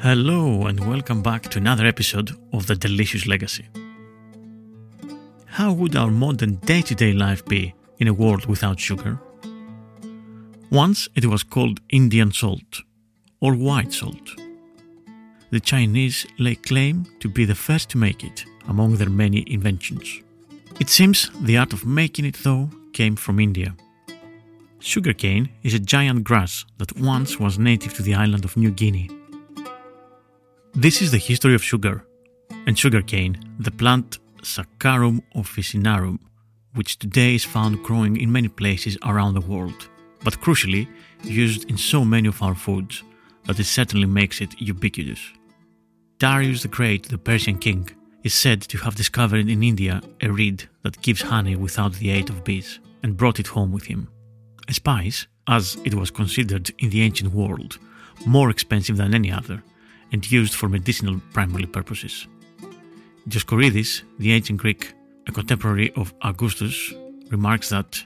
Hello, and welcome back to another episode of The Delicious Legacy. How would our modern day to day life be in a world without sugar? Once it was called Indian salt or white salt. The Chinese lay claim to be the first to make it among their many inventions. It seems the art of making it, though, came from India. Sugarcane is a giant grass that once was native to the island of New Guinea. This is the history of sugar and sugarcane, the plant Saccharum officinarum, which today is found growing in many places around the world, but crucially used in so many of our foods that it certainly makes it ubiquitous. Darius the Great, the Persian king, is said to have discovered in India a reed that gives honey without the aid of bees and brought it home with him. A spice, as it was considered in the ancient world, more expensive than any other and used for medicinal primarily purposes. Dioscorides, the ancient Greek, a contemporary of Augustus, remarks that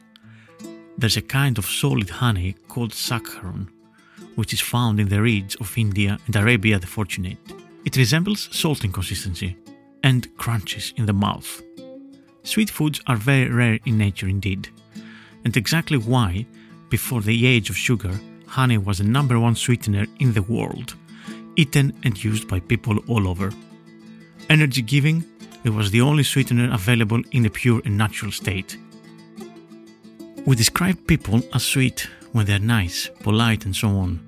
there's a kind of solid honey called saccharon, which is found in the reeds of India and Arabia the Fortunate. It resembles salt in consistency and crunches in the mouth. Sweet foods are very rare in nature indeed, and exactly why, before the age of sugar, honey was the number one sweetener in the world, eaten and used by people all over energy giving, it was the only sweetener available in a pure and natural state. We describe people as sweet when they're nice, polite, and so on.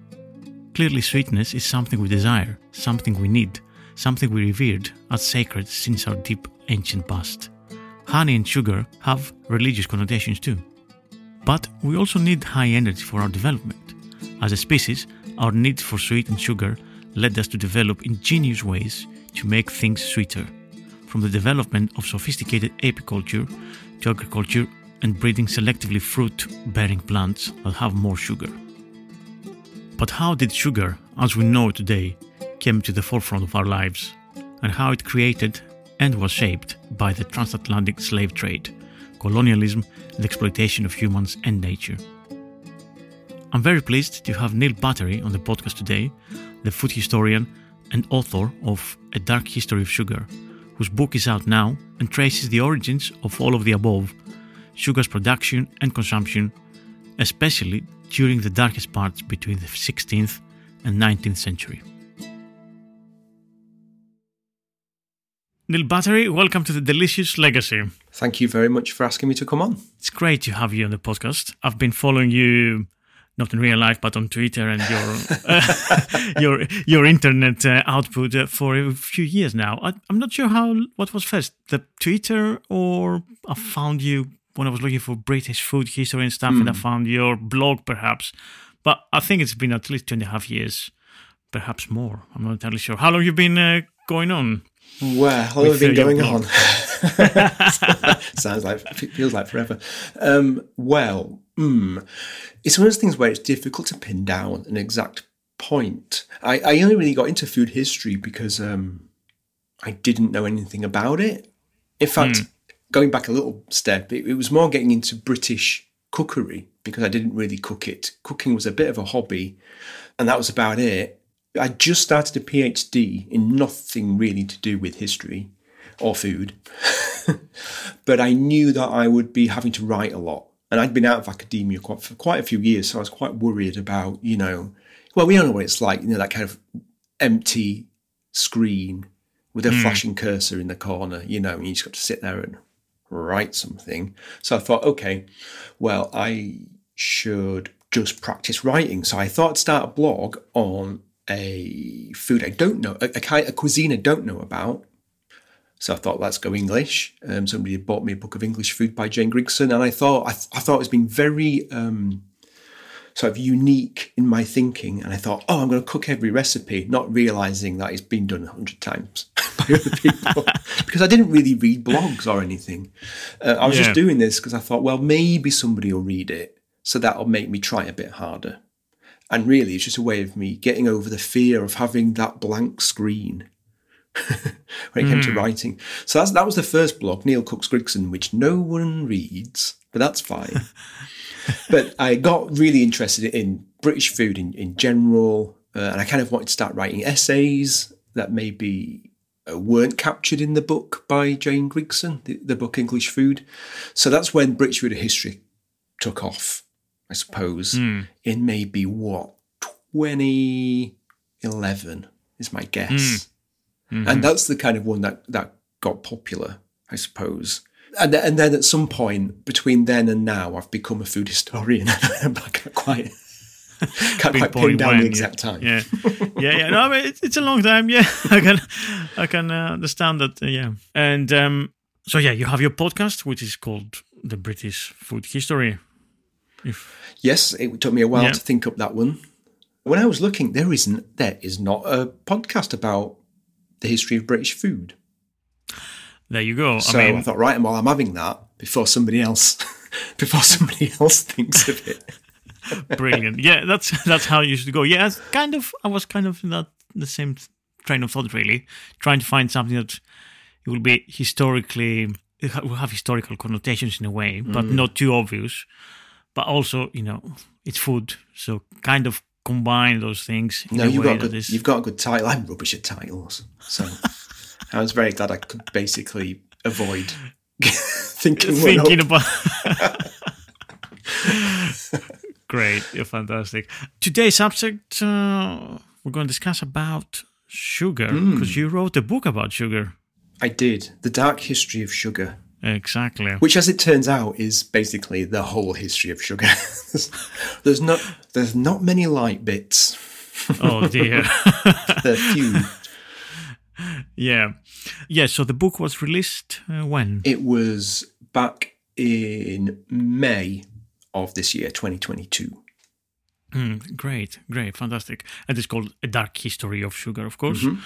Clearly, sweetness is something we desire, something we need, something we revered as sacred since our deep ancient past. Honey and sugar have religious connotations too. But we also need high energy for our development. As a species, our need for sweet and sugar led us to develop ingenious ways to make things sweeter, from the development of sophisticated apiculture to agriculture and breeding selectively fruit bearing plants that have more sugar. But how did sugar, as we know it today, came to the forefront of our lives, and how it created and was shaped by the transatlantic slave trade, colonialism, and exploitation of humans and nature? I'm very pleased to have Neil Buttery on the podcast today, the food historian and author of A Dark History of Sugar, whose book is out now and traces the origins of all of the above sugar's production and consumption, especially during the darkest parts between the 16th and 19th century. Neil Buttery, welcome to the Delicious Legacy. Thank you very much for asking me to come on. It's great to have you on the podcast. I've been following you not in real life, but on Twitter and your uh, your your internet uh, output uh, for a few years now. I, am not sure how what was first, the Twitter or I found you when I was looking for British food history and stuff, mm. and I hmm. found your blog perhaps. But I think it's been at least two and a half years, perhaps more. I'm not entirely sure. How long you been uh, going on? Well, how long have been going on? Sounds like feels like forever. Um, well, mm, it's one of those things where it's difficult to pin down an exact point. I, I only really got into food history because um, I didn't know anything about it. In fact, mm. going back a little step, it, it was more getting into British cookery because I didn't really cook it. Cooking was a bit of a hobby, and that was about it. I just started a PhD in nothing really to do with history or food, but I knew that I would be having to write a lot And I'd been out of academia quite, for quite a few years, so I was quite worried about, you know, well, we all know what it's like, you know, that kind of empty screen with a hmm. flashing cursor in the corner, you know, and you just got to sit there and write something. So I thought, okay, well, I should just practice writing. So I thought I'd start a blog on a food I don't know, a, a, a cuisine I don't know about. So I thought, let's go English. Um, somebody had bought me a book of English food by Jane Grigson, and I thought I, th- I thought it was being very um, sort of unique in my thinking. And I thought, oh, I'm going to cook every recipe, not realizing that it's been done a hundred times by other people because I didn't really read blogs or anything. Uh, I was Yeah. just doing this because I thought, well, maybe somebody will read it, so that'll make me try a bit harder. And really, it's just a way of me getting over the fear of having that blank screen when it came to writing. So that's, that was the first blog, Neil Cook's Grigson, which no one reads, but that's fine. but I got really interested in British food in, in general, uh, and I kind of wanted to start writing essays that maybe uh, weren't captured in the book by Jane Grigson, the, the book English Food. So that's when British Food History took off, I suppose, in maybe what, 2011 is my guess. And that's the kind of one that, that got popular, I suppose. And, th- and then at some point between then and now, I've become a food historian. I can't quite, can't quite pin down when, the yeah. exact time. Yeah, yeah, yeah. No, I mean, it's, it's a long time. Yeah, I can, I can uh, understand that. uh, yeah, and um, so yeah, you have your podcast, which is called the British Food History. Yes, it took me a while Yeah. to think up that one. When I was looking, there isn't there is not a podcast about the history of British food. there you go. So I, I thought, right, well, I'm having that before somebody else before somebody else thinks of it. brilliant. Yeah, that's that's how you should go. Yeah, it's kind of. I was kind of in that the same train of thought, really, trying to find something that it will be historically it will have historical connotations in a way, but Mm. not too obvious. But also, you know, it's food, so kind of combine those things in No, a you've got a good, is. you've got a good title. I'm rubbish at titles, so I was very glad I could basically avoid thinking, thinking about. Great, you're fantastic. Today's subject uh, we're going to discuss about sugar because you wrote a book about sugar. I did the dark history of sugar. Exactly. which as it turns out is basically the whole history of sugar there's, not there's not many light bits Oh dear. there are few yeah, yeah. So the book was released uh, when? it was back in may of this year 2022 Mm, great, great, fantastic. And it's called A Dark History of Sugar, of course. Mm-hmm.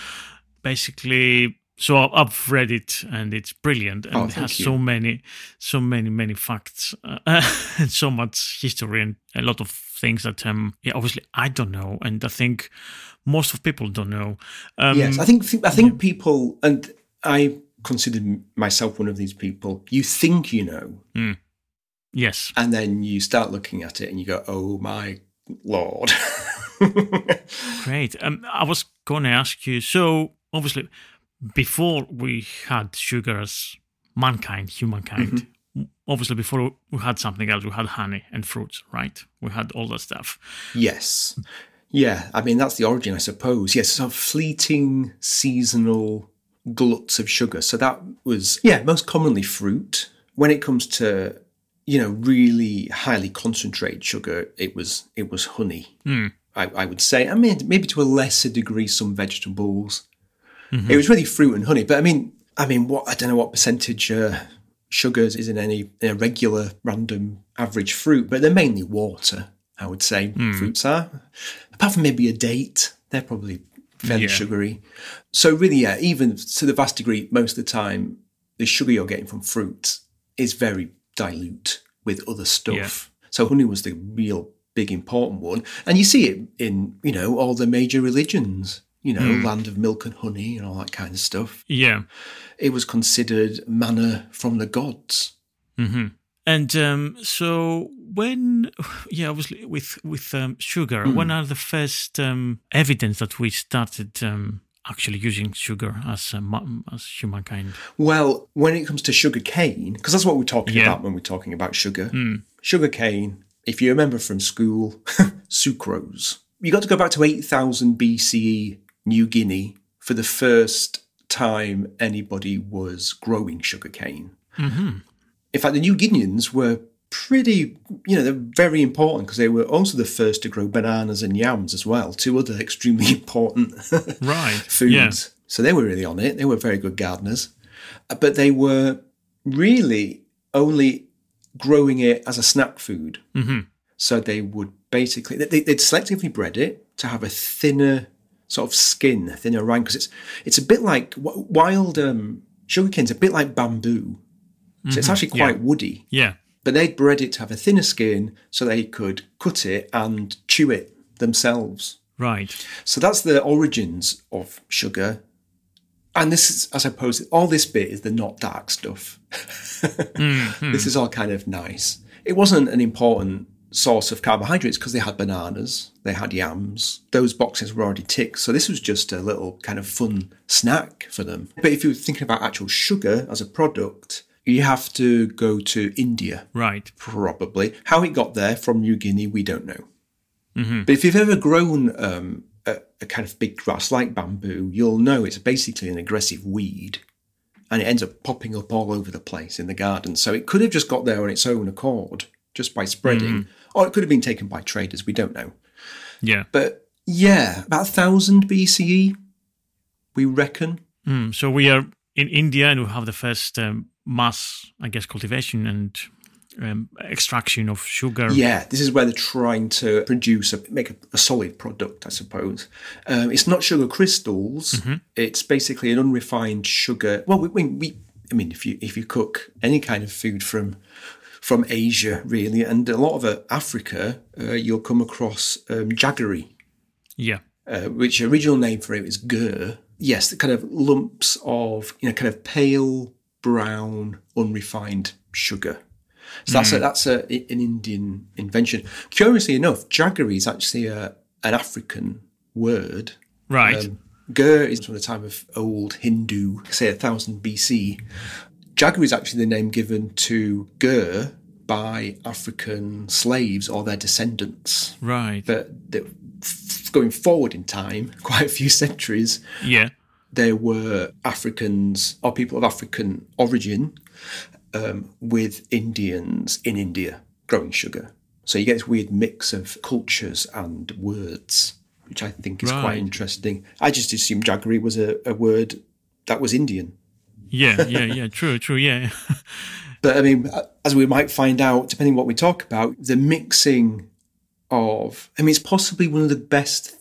Basically, so I've read it and it's brilliant and Oh, it has you. so many, so many, many facts uh, and so much history and a lot of things that, um, yeah, obviously I don't know, and I think most of people don't know. Um, yes i think i think people and i consider myself one of these people you think you know mm. Yes. and then you start looking at it and you go oh my lord Great. Um, I was going to ask you. So obviously, before we had sugar as mankind, humankind. Mm-hmm. Obviously, before we had something else, we had honey and fruits, right? We had all that stuff. Yes. Yeah, I mean, that's the origin, I suppose. Yes, of fleeting seasonal gluts of sugar. So that was, yeah, most commonly fruit. When it comes to, you know, really highly concentrated sugar, it was it was honey. Hmm. I, I would say. I mean, maybe to a lesser degree, some vegetables. It was really fruit and honey. But I mean, I mean, what I don't know what percentage uh, sugars is in any in a regular random average fruit, but they're mainly water. I would say fruits are, apart from maybe a date, they're probably fairly Yeah. sugary. So really, yeah, even to the vast degree, most of the time, the sugar you're getting from fruit is very dilute with other stuff. So honey was the real big important one, and you see it in you know all the major religions. You know, land of milk and honey and all that kind of stuff. Yeah. It was considered manna from the gods. And um, so when, yeah, obviously with with um, sugar, when are the first um, evidence that we started um, actually using sugar as uh, as humankind? Well, when it comes to sugar cane, because that's what we're talking Yeah. about when we're talking about sugar. Sugar cane, if you remember from school, sucrose. You got to go back to 8000 BCE New Guinea for the first time anybody was growing sugar cane. In fact, the New Guineans were pretty, you know, they're very important because they were also the first to grow bananas and yams as well, two other extremely important Right. foods. Yeah. So they were really on it. They were very good gardeners. Uh, But they were really only growing it as a snack food. Mm-hmm. So they would basically, they, would selectively bred it to have a thinner sort of skin, thinner rind, because it's, it's a bit like wild um, sugarcane's a bit like bamboo. So it's actually quite woody. Yeah. But they'd bred it to have a thinner skin so they could cut it and chew it themselves. Right. So that's the origins of sugar. And this is, as I suppose, all this bit is the not dark stuff. This is all kind of nice. It wasn't an important source of carbohydrates because they had bananas, they had yams. Those boxes were already ticked. So this was just a little kind of fun snack for them. But if you're thinking about actual sugar as a product, you have to go to India Right. probably. How it got there from New Guinea, we don't know. But if you've ever grown um, a, a kind of big grass like bamboo, you'll know it's basically an aggressive weed and it ends up popping up all over the place in the garden. So it could have just got there on its own accord, just by spreading, or it could have been taken by traders. We don't know. Yeah. But yeah, about 1000 BCE, we reckon. Mm, so we are in India and we have the first um, mass, I guess, cultivation and um, extraction of sugar. Yeah, this is where they're trying to produce a make a, a solid product, I suppose. Um, it's not sugar crystals. It's basically an unrefined sugar. Well, we, we, we, I mean, if you if you cook any kind of food from from Asia, really, and a lot of uh, Africa, uh, you'll come across um, jaggery, Yeah. uh, which original name for it is gur. Yes, the kind of lumps of you know kind of pale brown unrefined sugar. So that's a, that's a, an Indian invention. Curiously enough, jaggery is actually a, an African word. Right. Um, gur is from the time of old Hindu, say a thousand BC. Jaggery is actually the name given to gur by African slaves or their descendants. right. But that going forward in time, quite a few centuries, yeah. there were Africans or people of African origin um, with Indians in India growing sugar. So you get this weird mix of cultures and words, which I think is Right. quite interesting. I just assumed jaggery was a, a word that was Indian. Yeah. Yeah. Yeah. true. True. Yeah. But I mean, as we might find out, depending what we talk about, the mixing of, I mean, it's possibly one of the best,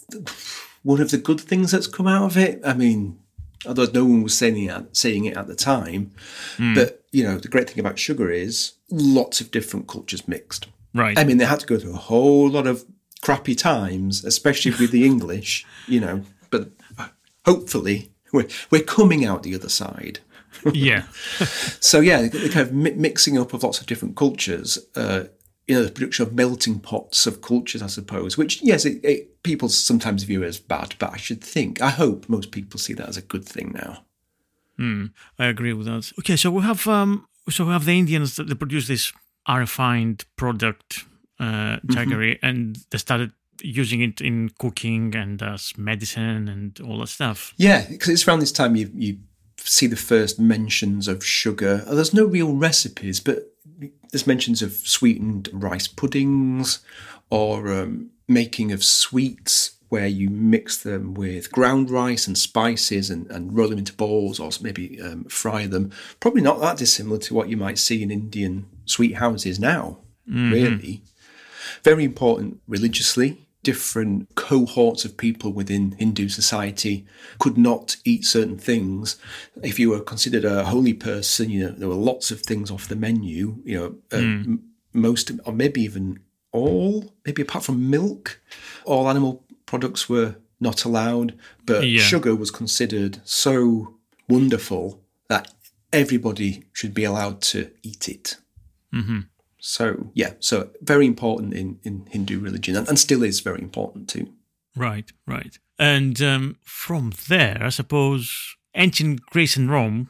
one of the good things that's come out of it. I mean, although no one was saying it, saying it at the time, hmm. but you know, the great thing about sugar is lots of different cultures mixed. right. I mean, they had to go through a whole lot of crappy times, especially with the English, you know, but uh, hopefully we're, we're coming out the other side. Yeah. So yeah, the, kind of mi- mixing up of lots of different cultures, uh, you know, the production of melting pots of cultures, I suppose. Which yes, it, it, people sometimes view as bad, but I should think, I hope most people see that as a good thing now. I agree with that. Okay, so we have um, so we have the Indians that they produce this refined product, uh, jaggery, and they started using it in cooking and as medicine and all that stuff. Yeah, because it's around this time you you see the first mentions of sugar. Uh, There's no real recipes, but there's mentions of sweetened rice puddings or um, making of sweets where you mix them with ground rice and spices and, and roll them into balls or maybe um, fry them. Probably not that dissimilar to what you might see in Indian sweet houses now, really. Very important religiously. Different cohorts of people within Hindu society could not eat certain things. If you were considered a holy person, you know there were lots of things off the menu. You know, uh, m- most or maybe even all, maybe apart from milk, all animal products were not allowed. But Yeah. sugar was considered so wonderful that everybody should be allowed to eat it. So yeah, so very important in, in Hindu religion and, and still is very important too. Right, right. And um, from there, I suppose, ancient Greece and Rome,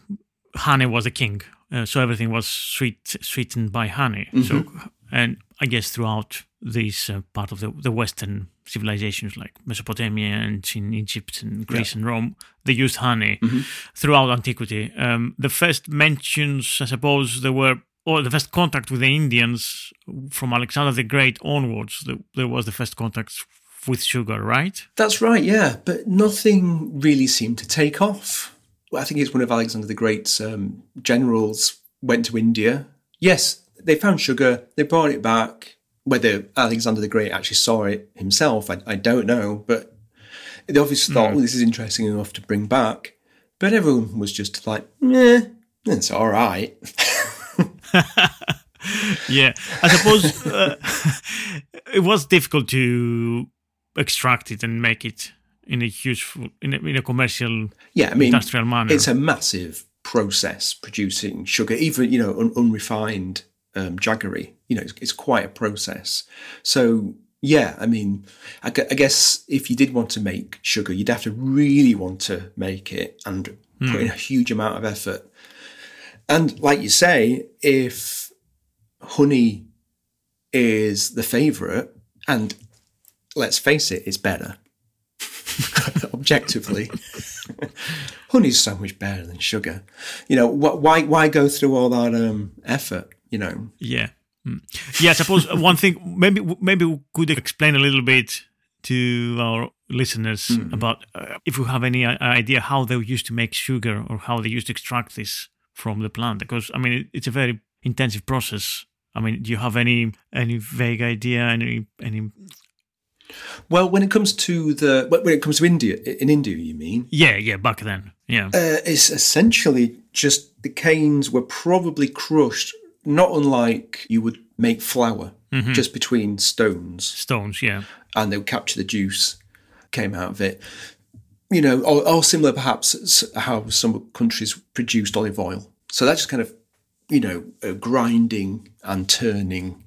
honey was a king. Uh, so everything was sweet, sweetened by honey. So, and I guess throughout this uh, part of the, the Western civilizations like Mesopotamia and in Egypt and Greece and Rome, they used honey throughout antiquity. Um, the first mentions, I suppose, there were, or the first contact with the Indians from Alexander the Great onwards, the, there was the first contact with sugar, right? That's right, yeah. But nothing really seemed to take off. I think it's one of Alexander the Great's um, generals went to India. Yes, they found sugar, they brought it back. Whether Alexander the Great actually saw it himself, I, I don't know. But they obviously thought, well, this is interesting enough to bring back. But everyone was just like, yeah, it's all right. Yeah, I suppose uh, it was difficult to extract it and make it in a huge in a, in a commercial, Yeah, I mean, industrial manner. it's a massive process producing sugar, even you know un- unrefined um, jaggery. You know, it's, it's quite a process. So yeah, I mean, I, gu- I guess if you did want to make sugar, you'd have to really want to make it and put in a huge amount of effort. And like you say, if honey is the favourite, and let's face it, it's better objectively. Honey's so much better than sugar. You know, wh- why why go through all that um, effort? You know, Yeah. Mm. Yeah, I suppose one thing maybe maybe we could explain a little bit to our listeners Hmm. about uh, if you have any idea how they used to make sugar or how they used to extract this from the plant because I mean it, it's a very intensive process. I mean, do you have any any vague idea any any well, when it comes to the when it comes to India, in India, you mean? Yeah, yeah, back then. Yeah. Uh, it's essentially just the canes were probably crushed, not unlike you would make flour, just between stones. Stones, yeah. and they would capture the juice came out of it. You know, or, or similar perhaps how some countries produced olive oil. So that just kind of, you know, uh, grinding and turning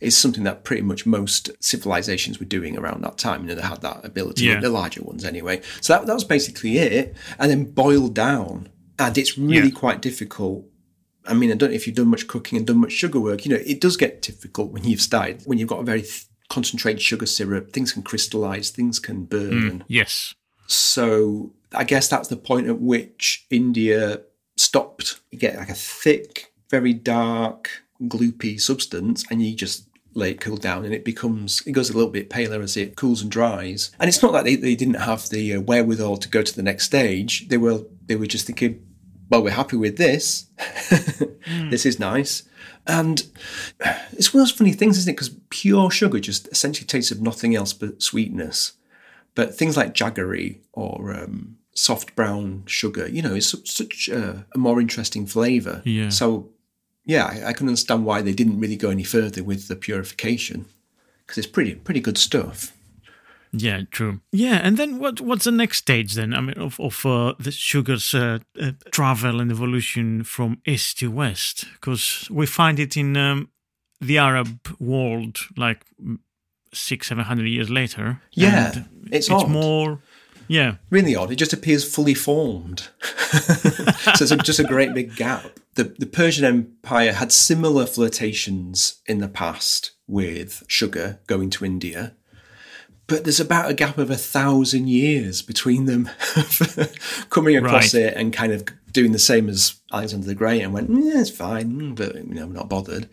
is something that pretty much most civilizations were doing around that time. You know, they had that ability, Yeah. the larger ones anyway. So that, that was basically it. And then boiled down. And it's really Yeah. quite difficult I mean, I don't know if you've done much cooking and done much sugar work. You know, it does get difficult when you've started, when you've got a very th- concentrated sugar syrup. Things can crystallize, things can burn. Yes. So I guess that's the point at which India stopped. You get like a thick, very dark, gloopy substance, and you just let it cool down, and it becomes it goes a little bit paler as it cools and dries. And it's not that they, they didn't have the uh, wherewithal to go to the next stage. They were they were just thinking, well, we're happy with this. this is nice. And it's one of those funny things, isn't it? Because pure sugar just essentially tastes of nothing else but sweetness. But things like jaggery or um, soft brown sugar, you know, is su- such a, a more interesting flavour. Yeah. So, yeah, I, I can understand why they didn't really go any further with the purification because it's pretty pretty good stuff. Yeah, true. Yeah, and then what? What's the next stage then? I mean, of of uh, the sugar's uh, uh, travel and evolution from east to west, because we find it in um, the Arab world, like six, seven hundred years later. Yeah, it's it's odd. more. Yeah, Really odd. It just appears fully formed. so it's just a great big gap. The, the Persian Empire had similar flirtations in the past with sugar going to India, but there's about a gap of a thousand years between them coming across Right. it and kind of doing the same as Alexander the Great and went, yeah, it's fine, mm, but you know, I'm not bothered.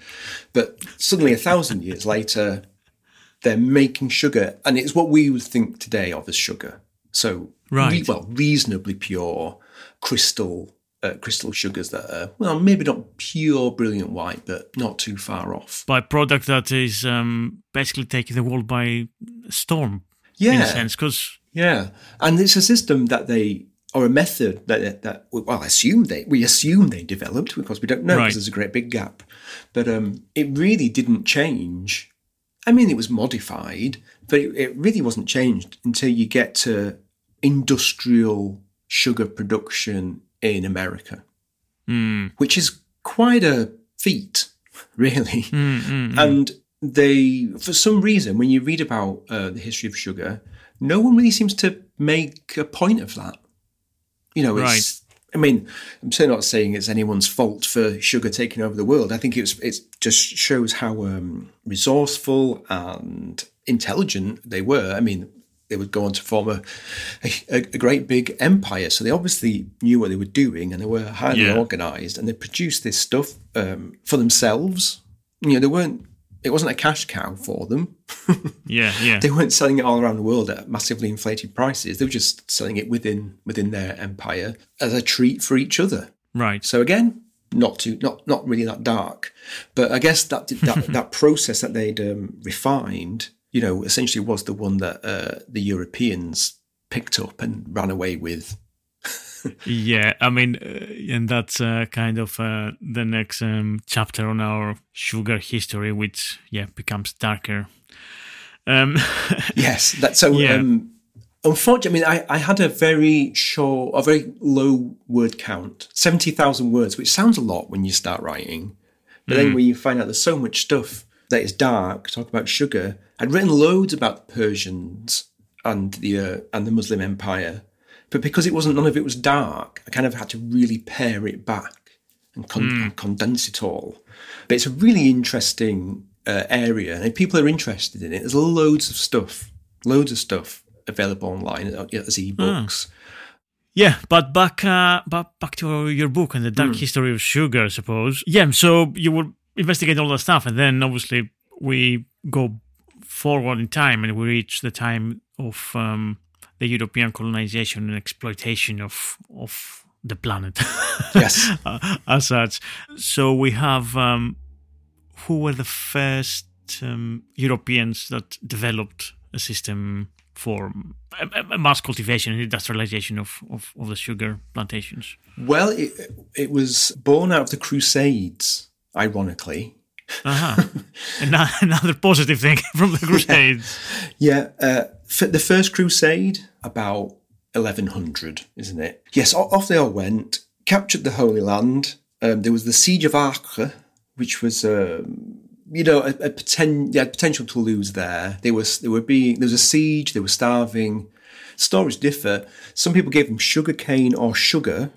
But suddenly, a thousand years later, they're making sugar, and it's what we would think today of as sugar. So, Right. well, reasonably pure crystal uh, crystal sugars that are well, maybe not pure brilliant white, but not too far off. by product that is um, basically taking the world by storm. Yeah, in a sense, because yeah, and it's a system that they or a method that that well, I assume they we assume they developed because we don't know Right. because there's a great big gap, but um, it really didn't change. I mean, it was modified, but it, it really wasn't changed until you get to industrial sugar production in America, hmm. which is quite a feat, really. Hmm, hmm, and they, for some reason, when you read about uh, the history of sugar, no one really seems to make a point of that. You know, it's. I mean, I'm certainly not saying it's anyone's fault for sugar taking over the world. I think it's it just shows how um, resourceful and intelligent they were. I mean, they would go on to form a, a, a great big empire. So they obviously knew what they were doing and they were highly Yeah. organized and they produced this stuff um, for themselves. You know, they weren't. It wasn't a cash cow for them. Yeah, yeah. they weren't selling it all around the world at massively inflated prices. They were just selling it within within their empire as a treat for each other. right. So again, not too not not really that dark, but I guess that that that process that they'd um, refined, you know, essentially was the one that uh, the Europeans picked up and ran away with. Yeah, I mean, uh, and that's uh, kind of uh, the next um, chapter on our sugar history, which yeah becomes darker. Um, Yes, that so. Yeah. Um, unfortunately, I mean, I, I had a very short, a very low word count, seventy thousand words, which sounds a lot when you start writing, but then when you find out there's so much stuff that is dark, talk about sugar. I'd written loads about the Persians and the uh, and the Muslim Empire, but because it wasn't none of it was dark, I kind of had to really pare it back and, con- and condense it all. But it's a really interesting uh, area, and if people are interested in it, there's loads of stuff, loads of stuff available online uh, as ebooks. yeah, but back uh, back back to your book and the dark history of sugar, I suppose. Yeah, so you will investigate all that stuff, and then obviously we go forward in time, and we reach the time of um, the European colonization and exploitation of of the planet. Yes. uh, as such. So we have um, who were the first um, Europeans that developed a system for a, a mass cultivation and industrialization of, of, of the sugar plantations. Well, it, it was born out of the Crusades, ironically. Uh-huh. Another positive thing from the Crusades. Yeah, uh, f- the first crusade, about 1100, isn't it? Yes, off they all went, captured the Holy Land. Um, there was the Siege of Acre, which was, um, you know, a, a poten- they had potential to lose there. They was, they were being, there was a siege, they were starving. Stories differ. Some people gave them sugar cane or sugar,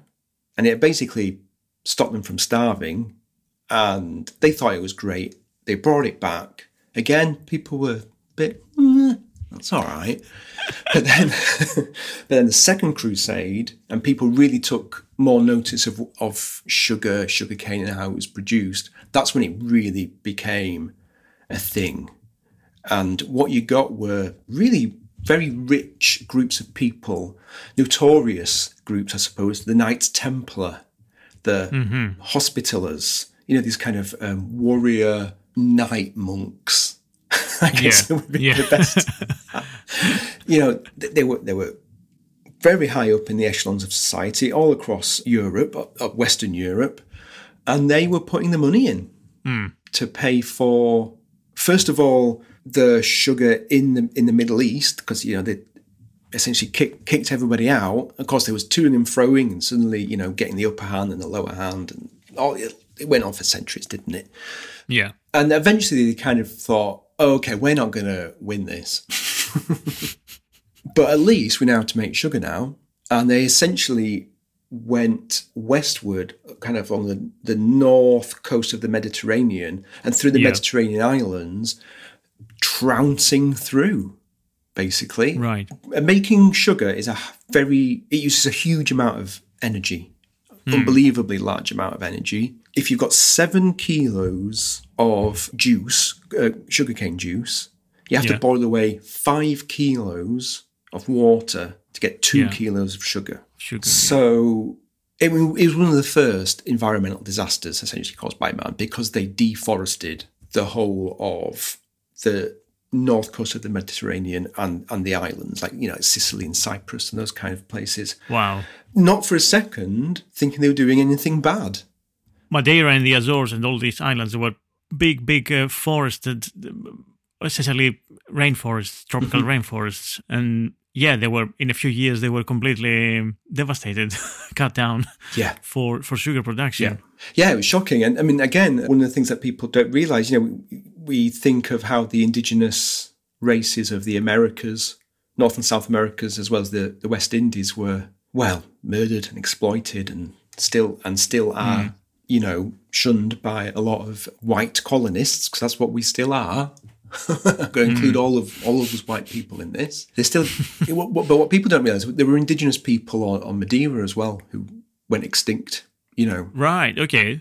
and it basically stopped them from starving. And they thought it was great. They brought it back. Again, people were a bit, "Eh, that's all right. But then, but then the second crusade, and people really took more notice of of sugar, sugar cane, and how it was produced. That's when it really became a thing. And what you got were really very rich groups of people, notorious groups, I suppose, the Knights Templar, the Hospitallers, you know, these kind of um, warrior knight monks. I guess Yeah, would be yeah. the best. you know, they were they were very high up in the echelons of society all across Europe, Western Europe, and they were putting the money in hmm. to pay for first of all the sugar in the in the Middle East because you know they essentially kicked kicked everybody out. Of course, there was toing and froing, and suddenly you know getting the upper hand and the lower hand, and all it, it went on for centuries, didn't it? Yeah. And eventually they kind of thought, oh, okay, we're not going to win this. but at least we know how to make sugar now. And they essentially went westward, kind of on the, the north coast of the Mediterranean and through the Yeah. Mediterranean islands, trouncing through, basically. Right. Making sugar is a very, it uses a huge amount of energy, hmm. unbelievably large amount of energy. If you've got seven kilos of juice, uh, sugarcane juice, you have Yeah. to boil away five kilos of water to get two Yeah. kilos of sugar. Sugar. So it, it was one of the first environmental disasters essentially caused by man because they deforested the whole of the north coast of the Mediterranean and, and the islands, like, you know, Sicily and Cyprus and those kind of places. Wow. Not for a second thinking they were doing anything bad. Madeira and the Azores and all these islands were big, big uh, forested, essentially rainforests, tropical mm-hmm. rainforests, and yeah, they were in a few years they were completely um, devastated, cut down Yeah. for for sugar production. Yeah, Yeah, it was shocking. And I mean, again, one of the things that people don't realize, you know, we, we think of how the indigenous races of the Americas, North and South Americas, as well as the, the West Indies, were well murdered and exploited, and still and still are, mm. You know, shunned by a lot of white colonists because that's what we still are. I'm going to include all of all of those white people in this. There's still, but what people don't realize, there were indigenous people on, on Madeira as well who went extinct. You know, right? Okay,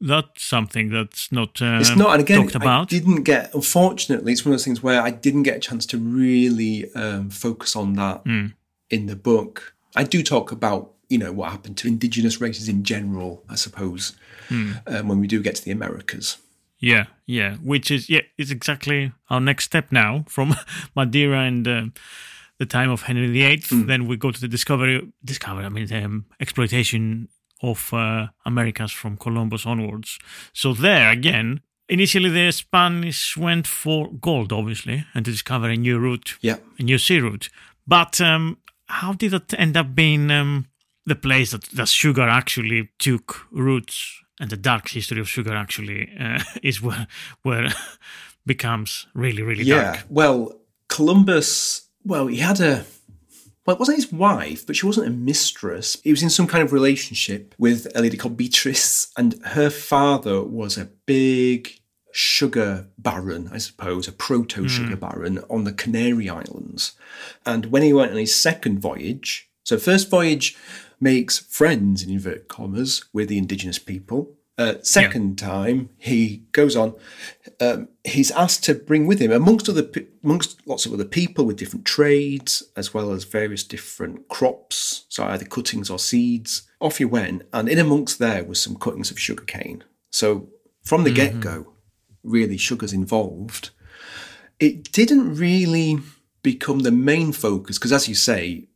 that's something that's not uh, it's not and again about. I didn't get unfortunately it's one of those things where I didn't get a chance to really um, focus on that Mm. in the book. I do talk about you know what happened to indigenous races in general, I suppose, Hmm. um, when we do get to the Americas. Yeah, yeah, which is yeah, is exactly our next step now from Madeira and uh, the time of Henry VIII. Then we go to the discovery, discovery. I mean, um, exploitation of uh, Americas from Columbus onwards. So there again, initially the Spanish went for gold, obviously, and to discover a new route, Yeah. a new sea route. But um, how did that end up being um, the place that, that sugar actually took roots and the dark history of sugar actually uh, is where where becomes really really Yeah. dark. Well, Columbus, well, he had a. Well, it wasn't his wife, but she wasn't a mistress. He was in some kind of relationship with a lady called Beatrice, and her father was a big sugar baron, I suppose, a proto sugar baron on the Canary Islands. And when he went on his second voyage, so first voyage makes friends in inverted commas with the indigenous people. Uh, second time he goes on, um, he's asked to bring with him amongst other amongst lots of other people with different trades as well as various different crops, so either cuttings or seeds. Off he went, and in amongst there was some cuttings of sugarcane. So from the get go, really sugar's involved. It didn't really become the main focus because, as you say,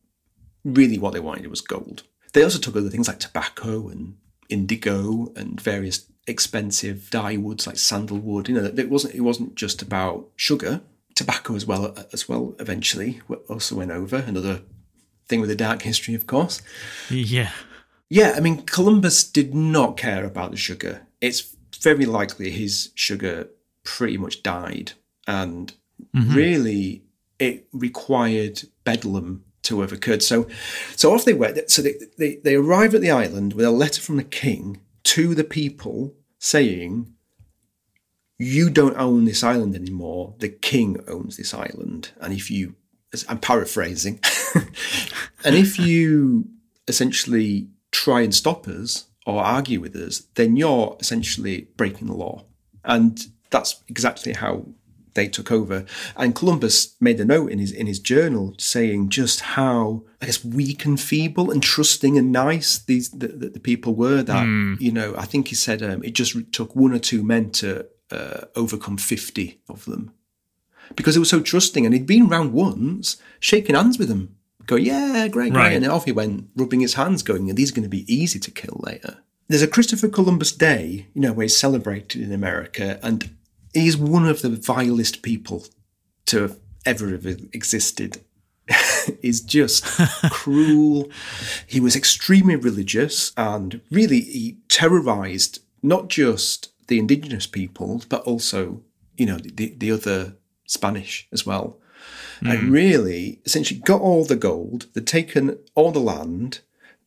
really what they wanted was gold. They also took other things like tobacco and indigo and various expensive dye woods like sandalwood. You know, it wasn't it wasn't just about sugar. Tobacco as well uh, as well eventually also went over. Another thing with a dark history, of course. Yeah. Yeah, I mean, Columbus did not care about the sugar. It's very likely his sugar pretty much died. And mm-hmm. really, it required bedlam to have occurred. So, so off they went. So they, they, they arrive at the island with a letter from the king to the people saying, You don't own this island anymore. The king owns this island. And if you, I'm paraphrasing, and if you essentially try and stop us or argue with us, then you're essentially breaking the law. And that's exactly how they took over. And Columbus made a note in his in his journal saying just how I guess weak and feeble and trusting and nice these the, the, the people were. That you know, I think he said um, it just took one or two men to uh, overcome fifty of them because they were so trusting. And he'd been round once, shaking hands with them, going, "Yeah, great, great," Right. and off he went, rubbing his hands, going, And "These are going to be easy to kill later." There's a Christopher Columbus Day, you know, where he's celebrated in America, and he's one of the vilest people to have ever have existed. He's just cruel. He was extremely religious and really he terrorized not just the indigenous people, but also, you know, the, the other Spanish as well. And hmm. really, essentially, got all the gold, they'd taken all the land,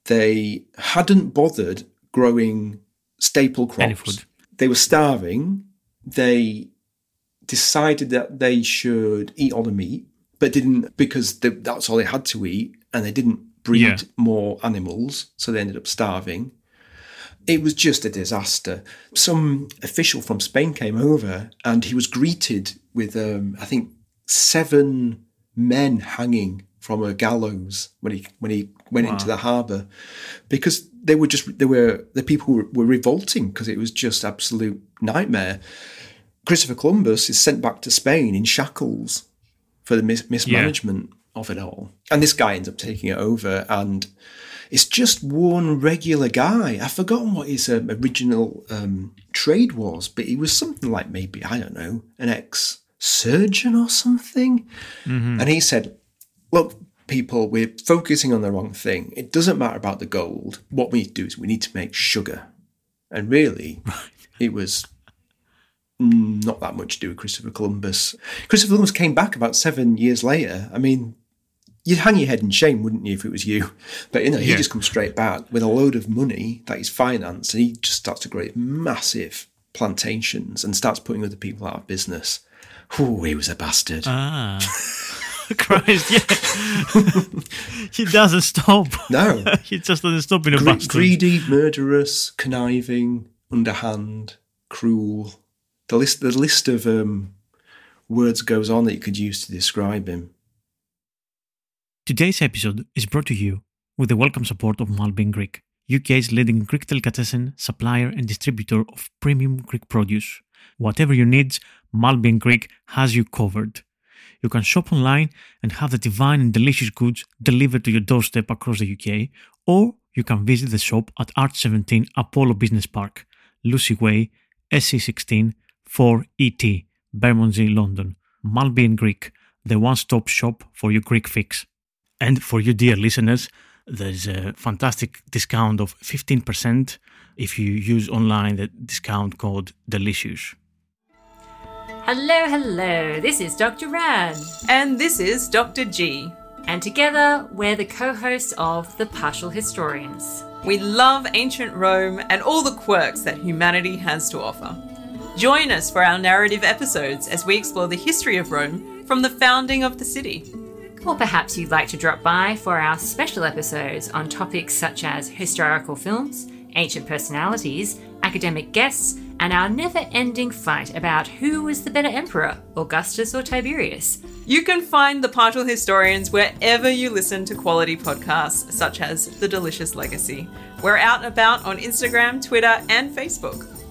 they hadn't bothered growing staple crops. They were starving. They decided that they should eat all the meat, but didn't because they, that's all they had to eat, and they didn't breed Yeah. more animals, so they ended up starving. It was just a disaster. Some official from Spain came over, and he was greeted with, um, I think, seven men hanging from a gallows when he when he went into the harbour, because they were just they were the people were, were revolting because it was just absolute nightmare. Christopher Columbus is sent back to Spain in shackles for the mis- mismanagement of it all. And this guy ends up taking it over, and it's just one regular guy. I've forgotten what his um, original um, trade was, but he was something like maybe, I don't know, an ex surgeon or something. And he said, Look, people, we're focusing on the wrong thing. It doesn't matter about the gold. What we need to do is we need to make sugar. And really, it was not that much to do with Christopher Columbus. Christopher Columbus came back about seven years later. I mean, you'd hang your head in shame, wouldn't you, if it was you? But you know, he Yeah. just comes straight back with a load of money that he's financed, and he just starts to grow massive plantations and starts putting other people out of business. Oh, he was a bastard. Ah. Christ, yeah. he doesn't stop. no, he just doesn't stop in a Gre- bastard. greedy, murderous, conniving, underhand, cruel. The list, the list of um, words goes on that you could use to describe him. Today's episode is brought to you with the welcome support of Maltby & Greek, UK's leading Greek delicatessen supplier and distributor of premium Greek produce. Whatever your needs, Maltby & Greek has you covered. You can shop online and have the divine and delicious goods delivered to your doorstep across the UK, or you can visit the shop at Art 17 Apollo Business Park, Lucy Way, SE16 4ET, E Bermondsey, London. Maltby & Greek, the one stop shop for your Greek fix. And for you, dear listeners, there's a fantastic discount of 15% if you use online the discount code DELICIOUS. Hello, hello. This is Dr. Rad. And this is Dr. G. And together, we're the co hosts of The Partial Historians. We love ancient Rome and all the quirks that humanity has to offer. Join us for our narrative episodes as we explore the history of Rome from the founding of the city. Or perhaps you'd like to drop by for our special episodes on topics such as historical films, ancient personalities, academic guests, and our never ending fight about who was the better emperor, Augustus or Tiberius. You can find the Partial Historians wherever you listen to quality podcasts such as The Delicious Legacy. We're out and about on Instagram, Twitter, and Facebook.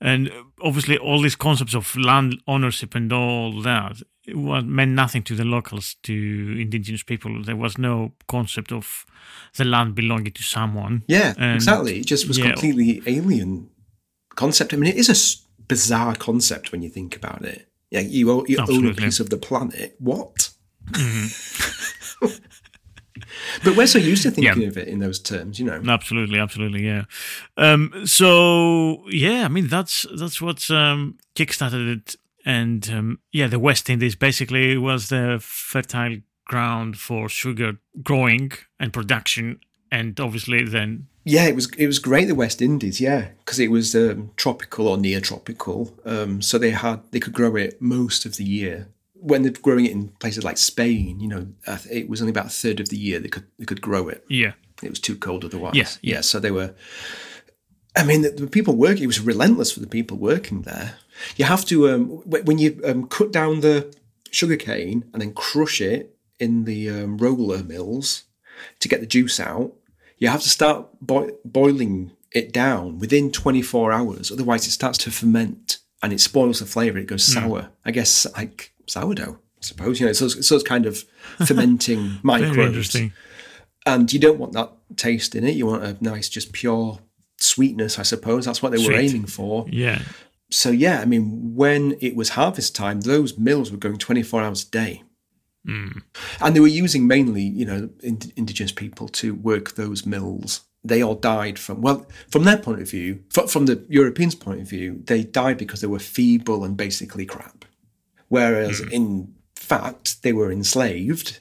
And obviously, all these concepts of land ownership and all that it was, meant nothing to the locals, to indigenous people. There was no concept of the land belonging to someone. Yeah, And- exactly. It just was yeah, completely alien concept. I mean, it is a bizarre concept when you think about it. Yeah, you, own- you own a piece of the planet. What? Mm-hmm. but we're so used to thinking Yeah. of it in those terms, you know. Absolutely, absolutely, yeah. Um, so yeah, I mean that's that's what um, kickstarted it, and um, yeah, the West Indies basically was the fertile ground for sugar growing and production, and obviously then Yeah, it was it was great. The West Indies, yeah, because it was um, tropical or near tropical, um, so they had they could grow it most of the year. When they're growing it in places like Spain, you know, it was only about a third of the year they could they could grow it. Yeah. It was too cold otherwise. Yeah, yeah. yeah. So they were. I mean, the, the people working. It was relentless for the people working there. You have to um, when you um, cut down the sugarcane and then crush it in the um, roller mills to get the juice out. You have to start boi- boiling it down within 24 hours. Otherwise, it starts to ferment and it spoils the flavour. It goes Hmm. sour. I guess like sourdough. I suppose you know. So it's, so it's kind of fermenting microbes and you don't want that taste in it. You want a nice, just pure sweetness, I suppose. That's what they were aiming for. Yeah. So yeah, I mean, when it was harvest time, those mills were going twenty four hours a day, and they were using mainly, you know, ind- indigenous people to work those mills. They all died from well, from their point of view, fr- from the Europeans' point of view, they died because they were feeble and basically crap. Whereas hmm. in fact, they were enslaved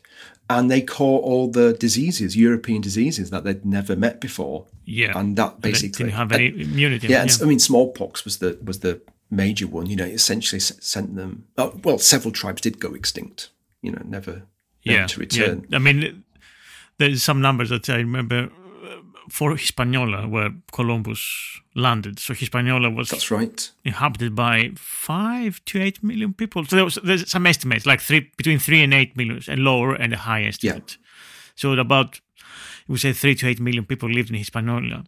and they caught all the diseases, European diseases that they'd never met before. Yeah. And that basically didn't have any immunity. yeah, it's- I mean, smallpox was the was the major one. You know, it essentially sent them. Oh, well, several tribes did go extinct. You know, never, never yeah, to return. Yeah. I mean, there's some numbers that I remember for Hispaniola, where Columbus landed. So Hispaniola was That's right. inhabited by five to eight million people. So there was, there's some estimates, like three between three and eight million, a lower and a high estimate. So about we say three to eight million people lived in Hispaniola,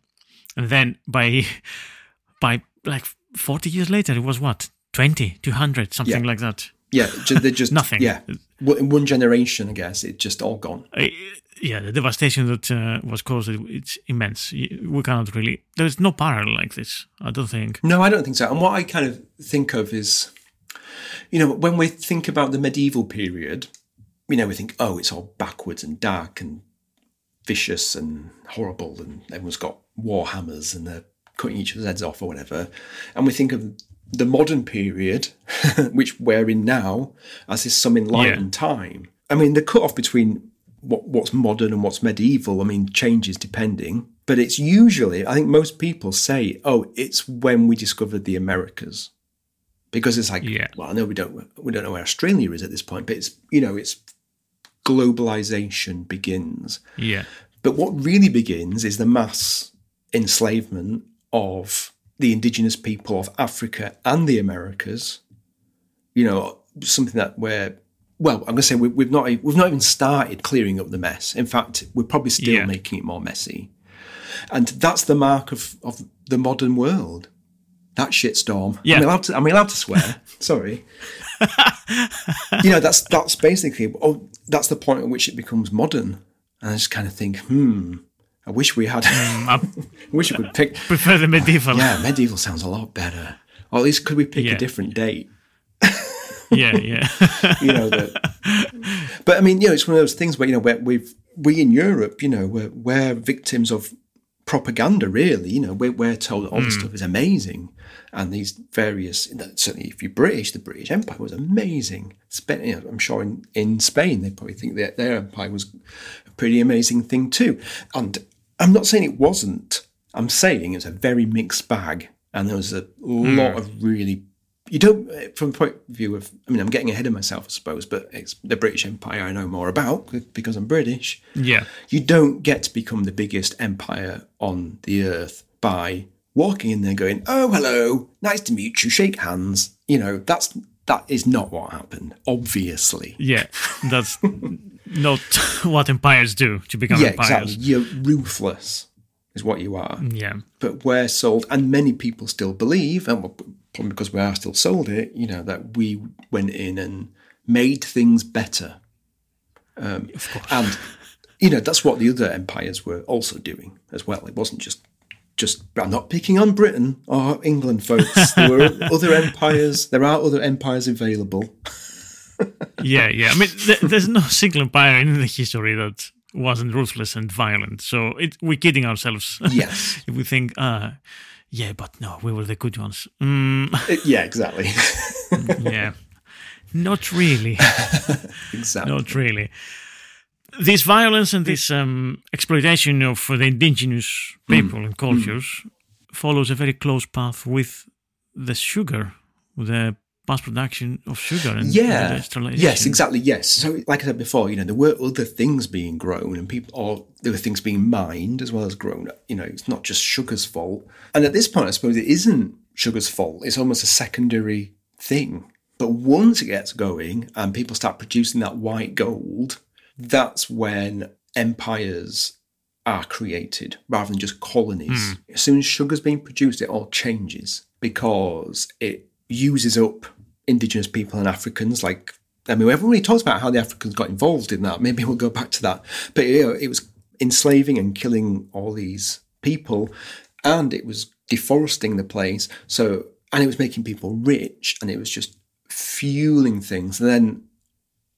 and then by by like forty years later, it was what 20, 200, something Yeah. like that. Yeah, they're just Nothing. Yeah, in one generation, I guess it's just all gone. Yeah, the devastation that uh, was caused, it's immense. We cannot really. There's no parallel like this. I don't think. No, I don't think so. And what I kind of think of is, you know, when we think about the medieval period, you know, we think, oh, it's all backwards and dark and vicious and horrible, and everyone's got war hammers and they're cutting each other's heads off or whatever. And we think of the modern period, which we're in now, as is some enlightened time. I mean, the cut off between what, what's modern and what's medieval, I mean, changes depending. But it's usually, I think most people say, oh, it's when we discovered the Americas. Because it's like, Yeah. well, I know we don't we don't know where Australia is at this point, but it's you know, it's globalization begins. Yeah, But what really begins is the mass enslavement of the indigenous people of Africa and the Americas. You know, something that we're well, I'm going to say we, we've not we've not even started clearing up the mess. In fact, we're probably still Yeah. making it more messy, and that's the mark of of the modern world. That shitstorm. Yeah. I'm allowed to. I'm allowed to swear. Sorry. you know, that's that's basically. Oh, that's the point at which it becomes modern. And I just kind of think, hmm. I wish we had. Mm, I I wish we could pick. prefer the medieval. Yeah, medieval sounds a lot better. Or at least could we pick Yeah. a different date? yeah, yeah. You know that. but I mean, you know, it's one of those things where you know where we've we in Europe, you know, we're, we're victims of propaganda. Really, you know, we're, we're told that all this mm. stuff is amazing, and these various certainly if you're British, the British Empire was amazing. Spain, you know, I'm sure in, in Spain they probably think that their empire was a pretty amazing thing too. And I'm not saying it wasn't. I'm saying it's a very mixed bag, and there was a lot hmm. of really you don't from the point of view of i mean i'm getting ahead of myself i suppose but it's the british empire i know more about because i'm british yeah. you don't get to become the biggest empire on the earth by walking in there going oh hello nice to meet you shake hands you know that's that is not what happened obviously Yeah, that's not what empires do to become yeah empires. exactly you're ruthless is what you are Yeah, but we're sold, and many people still believe, and probably because we are still sold it, you know, that we went in and made things better. Um, of course. and you know that's what the other empires were also doing as well. It wasn't just just. I'm not picking on Britain or England, folks. There were other empires. There are other empires available. Yeah, yeah. I mean, th- there's no single empire in the history that wasn't ruthless and violent. So it, we're kidding ourselves. Yes. if we think, uh, yeah, but no, we were the good ones. Mm, yeah, exactly. yeah, not really. exactly. Not really. This violence and this um, exploitation of the indigenous people and cultures follows a very close path with the sugar, the mass production of sugar and yeah. industrialization. yes exactly yes. So like i said before you know there were other things being grown and people or there were things being mined as well as grown you know it's not just sugar's fault. And at this point i suppose it isn't sugar's fault. It's almost a secondary thing. But once it gets going and people start producing that white gold that's when empires are created rather than just colonies. Hmm. As soon as sugar's being produced, it all changes because it uses up indigenous people and Africans. Like, I mean, everyone really talks about how the Africans got involved in that. Maybe we'll go back to that. But you know, it was enslaving and killing all these people, and it was deforesting the place. So, and it was making people rich, and it was just fueling things. And then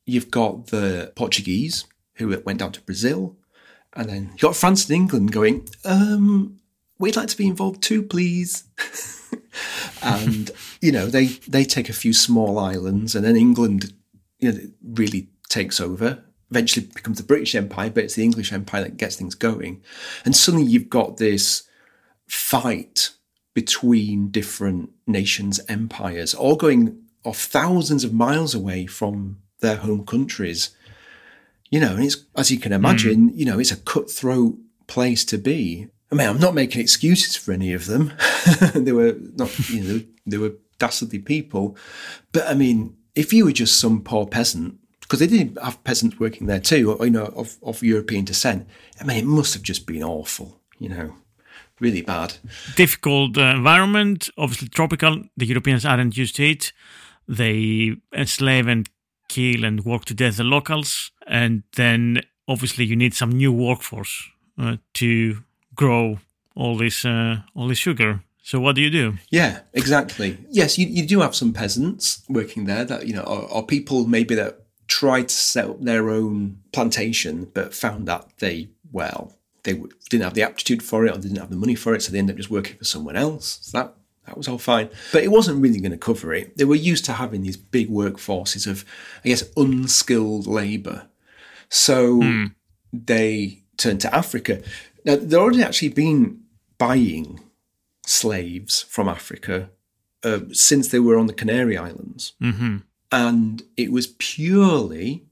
you've got the Portuguese who went down to Brazil, and then you've got France and England going, um, we'd like to be involved too, please. and you know they they take a few small islands, and then England, you know, really takes over. Eventually becomes the British Empire, but it's the English Empire that gets things going. And suddenly you've got this fight between different nations' empires, all going off thousands of miles away from their home countries. You know, and it's as you can imagine, hmm. you know, it's a cutthroat place to be. I mean, I'm not making excuses for any of them. they were not, you know, they were dastardly people. But I mean, if you were just some poor peasant, because they did have peasants working there too, you know, of, of European descent. I mean, it must have just been awful, you know, really bad. difficult uh, environment, obviously tropical. The Europeans aren't used to it. They enslave and kill and work to death the locals, and then obviously you need some new workforce uh, to grow all this uh, all this sugar. So what do you do? Yeah, exactly. Yes, you, you do have some peasants working there that, you know, or, or people maybe that tried to set up their own plantation, but found that they, well, they didn't have the aptitude for it or didn't have the money for it. So they ended up just working for someone else. So that, that was all fine. But it wasn't really going to cover it. They were used to having these big workforces of, I guess, unskilled labour. So they turned to Africa. Now, they'd already actually been buying slaves from Africa uh, since they were on the Canary Islands. hmm And it was purely,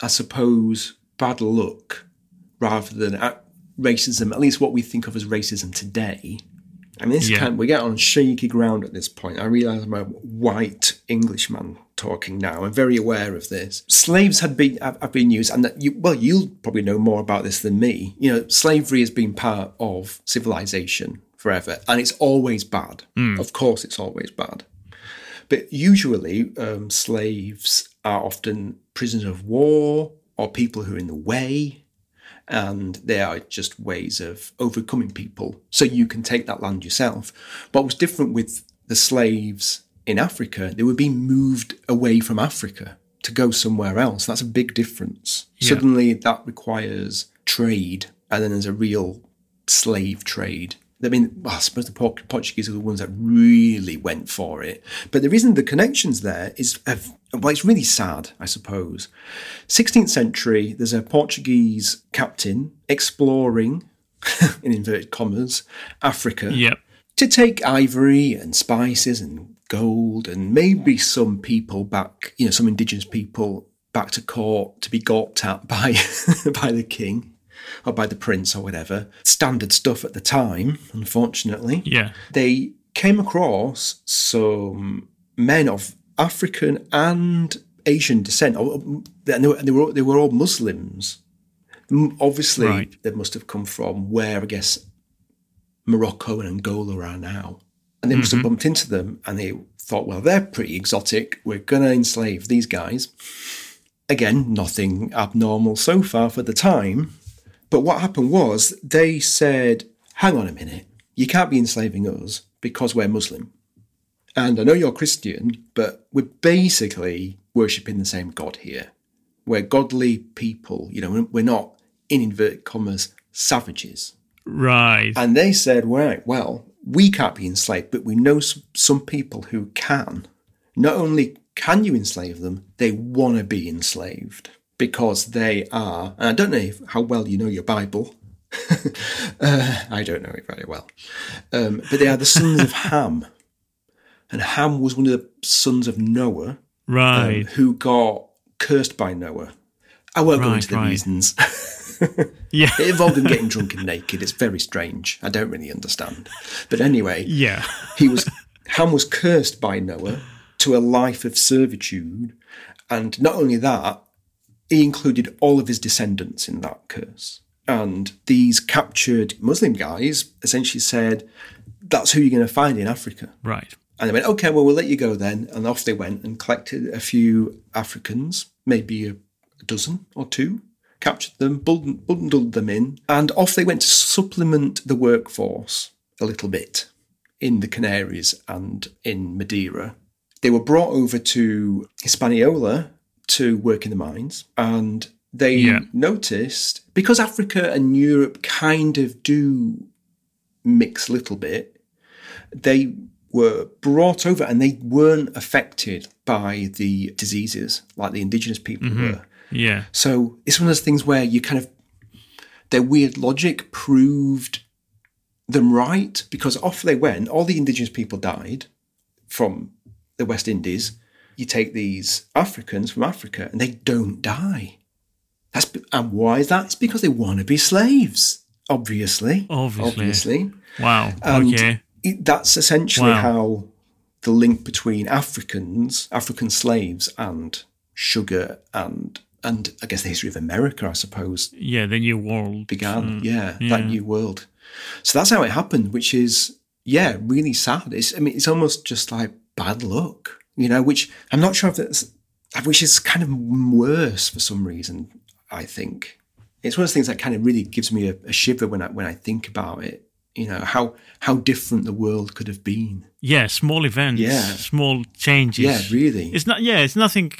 I suppose, bad luck rather than racism, at least what we think of as racism today. I mean, this Yeah. kind we get on shaky ground at this point. I realise I'm a white Englishman talking now. I'm very aware of this. Slaves had been have, have been used, and that you, well, you'll probably know more about this than me. You know, slavery has been part of civilization forever, and it's always bad. Of course, it's always bad. But usually, um, slaves are often prisoners of war or people who are in the way. And they are just ways of overcoming people so you can take that land yourself. What was different with the slaves in Africa, they were being moved away from Africa to go somewhere else. That's a big difference. Yeah. Suddenly, that requires trade, and then there's a real slave trade. I mean, well, I suppose the Portuguese are the ones that really went for it. But the reason the connections there is, have- well, it's really sad, I suppose. 16th century, there's a Portuguese captain exploring, in inverted commas, Africa Yeah. to take ivory and spices and gold and maybe some people back, you know, some indigenous people back to court to be gawped at by by the king or by the prince or whatever. Standard stuff at the time, unfortunately. Yeah. They came across some men of African and Asian descent, oh, um, and they were, they were, they were all Muslims. Obviously, Right. they must have come from where I guess Morocco and Angola are now. And they must have mm-hmm. bumped into them and they thought, well, they're pretty exotic. We're going to enslave these guys. Again, nothing abnormal so far for the time. But what happened was they said, hang on a minute, you can't be enslaving us because we're Muslim. And I know you're Christian, but we're basically worshipping the same God here. We're godly people, you know, we're not, in inverted commas, savages. Right. And they said, right, well, we can't be enslaved, but we know some people who can. Not only can you enslave them, they want to be enslaved because they are, and I don't know how well you know your Bible. uh, I don't know it very well. Um, but they are the sons of Ham. And Ham was one of the sons of Noah, um, Right. who got cursed by Noah. I won't go into the right. reasons. yeah. it involved him getting drunk and naked. It's very strange. I don't really understand. But anyway, Yeah. he was Ham was cursed by Noah to a life of servitude, and not only that, he included all of his descendants in that curse. And these captured Muslim guys essentially said, "That's who you're going to find in Africa." Right. And they went, "Okay, well, we'll let you go then." And off they went and collected a few Africans, maybe a dozen or two, captured them, bundled bundled them in, and off they went to supplement the workforce a little bit in the Canaries and in Madeira. They were brought over to Hispaniola to work in the mines, and they Yeah. noticed because Africa and Europe kind of do mix a little bit, they were brought over and they weren't affected by the diseases like the indigenous people mm-hmm. were. Yeah. So it's one of those things where you kind of their weird logic proved them right because off they went. All the indigenous people died from the West Indies. You take these Africans from Africa and they don't die. That's and why is that? It's because they want to be slaves. Obviously, Obviously. obviously. Wow. And okay. it, that's essentially Wow. how the link between Africans, African slaves, and sugar and and I guess the history of America, I suppose, Yeah, the new world began. Mm, yeah, yeah. that new world. So that's how it happened, which is yeah, really sad. It's I mean, it's almost just like bad luck, you know. Which I'm not sure if that's which is kind of worse for some reason. I think it's one of those things that kind of really gives me a, a shiver when I when I think about it. You know how how different the world could have been. Yeah, small events. Yeah. Small changes. Yeah, really. It's not. Yeah, it's nothing.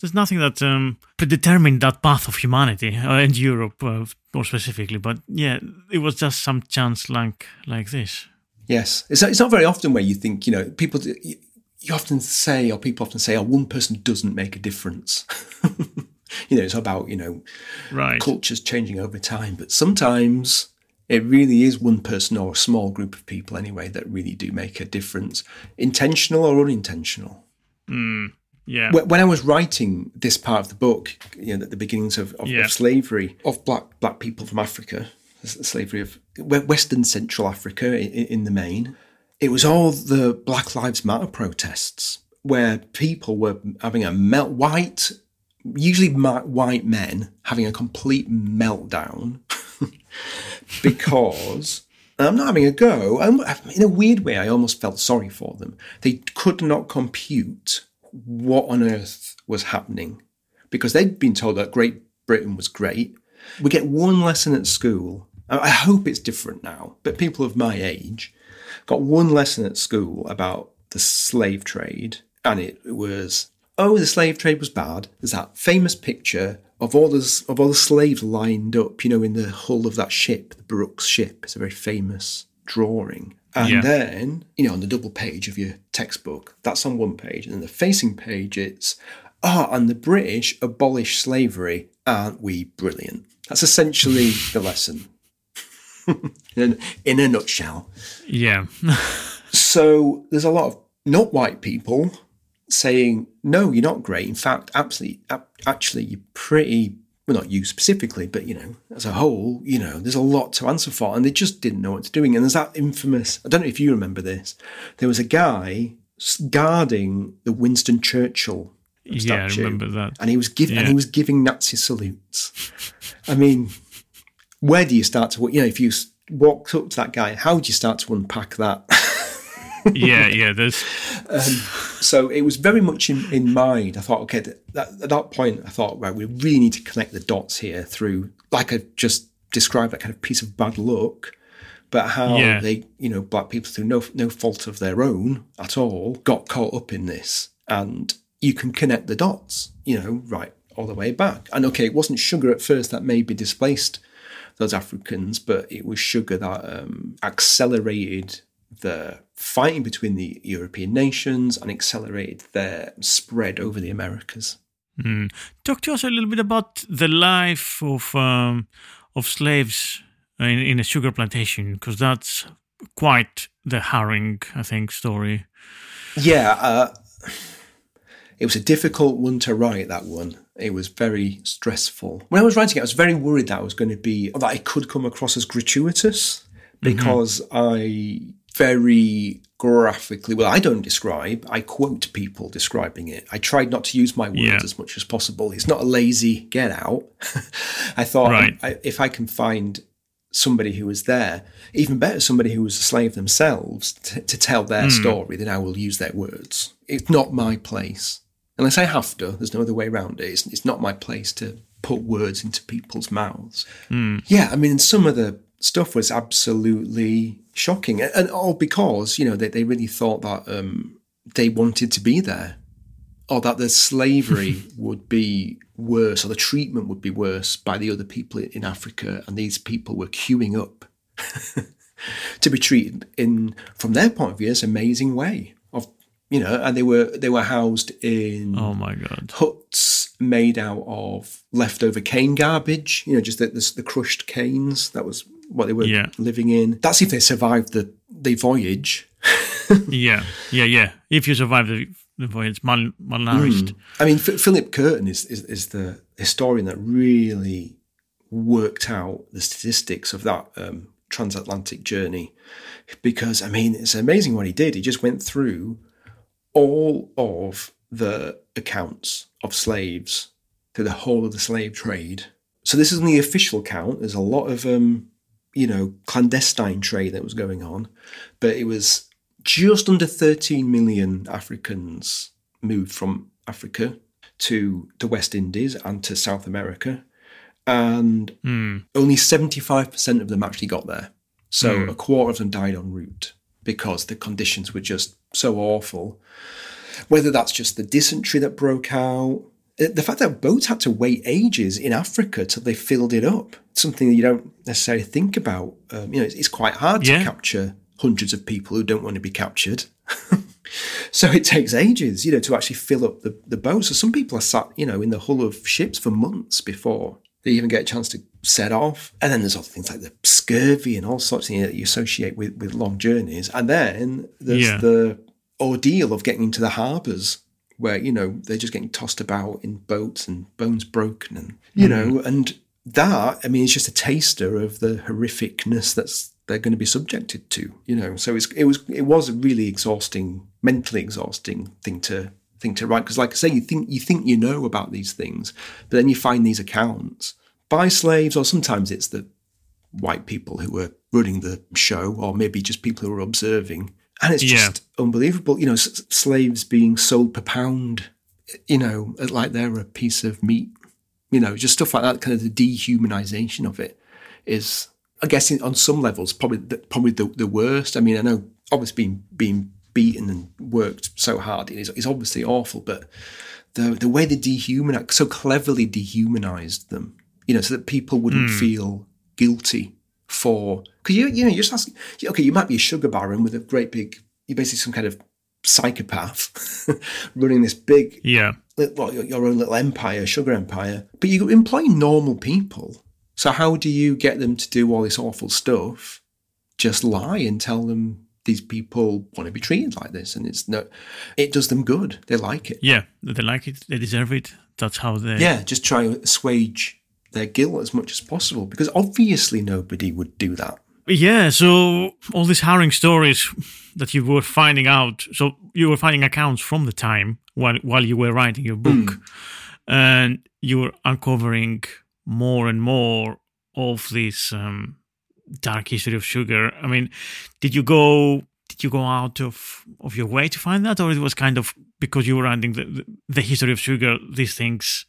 There's nothing that um, predetermined that path of humanity uh, and Europe uh, more specifically. But yeah, it was just some chance like like this. Yes, it's it's not very often where you think you know people. You, often say, or people often say, "Oh, one person doesn't make a difference." you know, it's about you know Right. cultures changing over time, but sometimes it really is one person or a small group of people anyway that really do make a difference, intentional or unintentional. Hmm. Yeah. When when I was writing this part of the book, you know, at the beginnings of, of, Yeah. of slavery of black black people from Africa, slavery of Western Central Africa in, in the main, it was all the Black Lives Matter protests where people were having a melt white, usually white men having a complete meltdown because. I'm not having a go. I'm, in a weird way, I almost felt sorry for them. They could not compute what on earth was happening because they'd been told that Great Britain was great. We get one lesson at school. I I hope it's different now, but people of my age got one lesson at school about the slave trade, and it was oh, the slave trade was bad. There's that famous picture of all the of all the slaves lined up, you know, in the hull of that ship, the Brookes ship. It's a very famous drawing. And Yeah. then, you know, on the double page of your textbook, that's on one page, and then the facing page, it's ah, and the British abolished slavery. Aren't we brilliant? That's essentially the lesson. In, a, in a nutshell. yeah. So there's a lot of not white people saying, no, you're not great. In fact, absolutely, actually, you're pretty, well, not you specifically, but, you know, as a whole, you know, there's a lot to answer for. And they just didn't know what to doing. And there's that infamous, I don't know if you remember this, there was a guy guarding the Winston Churchill Yeah, I remember that. And he was giving, and he was giving Nazi salutes. I mean, where do you start to, you know, if you walked up to that guy, how do you start to unpack that? yeah, yeah. There's um, so it was very much in, in mind. I thought, okay, that, that, at that point, I thought, right, we really need to connect the dots here through, like I just described, that kind of piece of bad luck, but how Yeah. they, you know, black people through no no fault of their own at all, got caught up in this, and you can connect the dots, you know, right all the way back. And okay, it wasn't sugar at first that maybe displaced those Africans, but it was sugar that um, accelerated the fighting between the European nations and accelerated their spread over the Americas. Mm. Talk to us a little bit about the life of um, of slaves in, in a sugar plantation, because that's quite the harrowing, I think, story. Yeah, uh, it was a difficult one to write. That one. It was very stressful. When I was writing it, I was very worried that I was going to be that it could come across as gratuitous mm-hmm. because I very graphically well i don't describe i quote people describing it. I tried not to use my words Yeah. as much as possible. It's not a lazy get out. I thought Right. I, if i can find somebody who was there even better somebody who was a slave themselves t- to tell their mm. story then i will use their words. It's not my place unless i have to there's no other way around it. It's, it's not my place to put words into people's mouths. Yeah, I mean, some of the stuff was absolutely shocking, and, and all because you know they, they really thought that um, they wanted to be there, or that the slavery would be worse, or the treatment would be worse by the other people in Africa, and these people were queuing up to be treated in, from their point of view, this amazing way you know, and they were they were housed in Oh my god. huts made out of leftover cane garbage, you know, just the, the, the crushed canes. That was what they were Yeah. living in. That's if they survived the, the voyage. Yeah, yeah, yeah. If you survive the, the voyage, mal, malnourished. I mean, F- Philip Curtin is, is, is the historian that really worked out the statistics of that um, transatlantic journey. Because, I mean, it's amazing what he did. He just went through all of the accounts of slaves through the whole of the slave trade. So this isn't the official count. There's a lot of, um, you know, clandestine trade that was going on, but it was just under 13 million Africans moved from Africa to the West Indies and to South America, and only 75% of them actually got there. So a quarter of them died en route because the conditions were just so awful. Whether that's just the dysentery that broke out, uh, the fact that boats had to wait ages in Africa till they filled it up, something that you don't necessarily think about. Um, you know, it's, it's quite hard Yeah. to capture hundreds of people who don't want to be captured. so it takes ages, you know, to actually fill up the, the boat. So some people are sat, you know, in the hull of ships for months before they even get a chance to set off. And then there's other things like the scurvy and all sorts of things that you associate with, with long journeys. And then there's Yeah. the ordeal of getting into the harbours where, you know, they're just getting tossed about in boats and bones broken and, you hmm. know, and that, I mean, it's just a taster of the horrificness that's they're going to be subjected to, you know. So it's, it was it was a really exhausting, mentally exhausting thing to thing to write because, like I say, you think you think you know about these things, but then you find these accounts by slaves, or sometimes it's the white people who were running the show, or maybe just people who were observing, and it's Yeah. just unbelievable. You know, s- slaves being sold per pound, you know, like they're a piece of meat. You know, just stuff like that. Kind of the dehumanization of it is, I guess, in, on some levels, probably the, probably the, the worst. I mean, I know obviously being being beaten and worked so hard is, is obviously awful, but the the way they dehumanize, so cleverly dehumanized them, you know, so that people wouldn't hmm. feel guilty for because you you know you're just asking, okay, you might be a sugar baron with a great big, you're basically some kind of psychopath running this big Yeah. well, your, your own little empire, sugar empire, but you employ normal people. So how do you get them to do all this awful stuff? Just lie and tell them these people want to be treated like this, and it's no, it does them good. They like it. Yeah. They like it. They deserve it. That's how they. Yeah, just try to assuage their guilt as much as possible because obviously nobody would do that. Yeah, so all these harrowing stories that you were finding out, so you were finding accounts from the time while while you were writing your book, and you were uncovering more and more of this um, dark history of sugar. I mean, did you go did you go out of of your way to find that, or it was kind of because you were writing the, the history of sugar, these things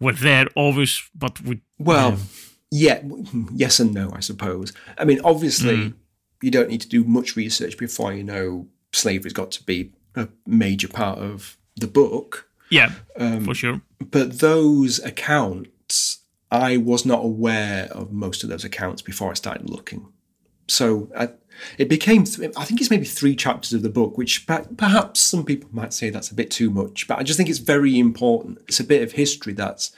were there, always, but with Well, yeah, yes and no, I suppose. I mean, obviously, you don't need to do much research before you know slavery's got to be a major part of the book. yeah, um, for sure. But those accounts, I was not aware of most of those accounts before I started looking. So I, it became, th- I think it's maybe three chapters of the book, which per- perhaps some people might say that's a bit too much, but I just think it's very important. It's a bit of history that's,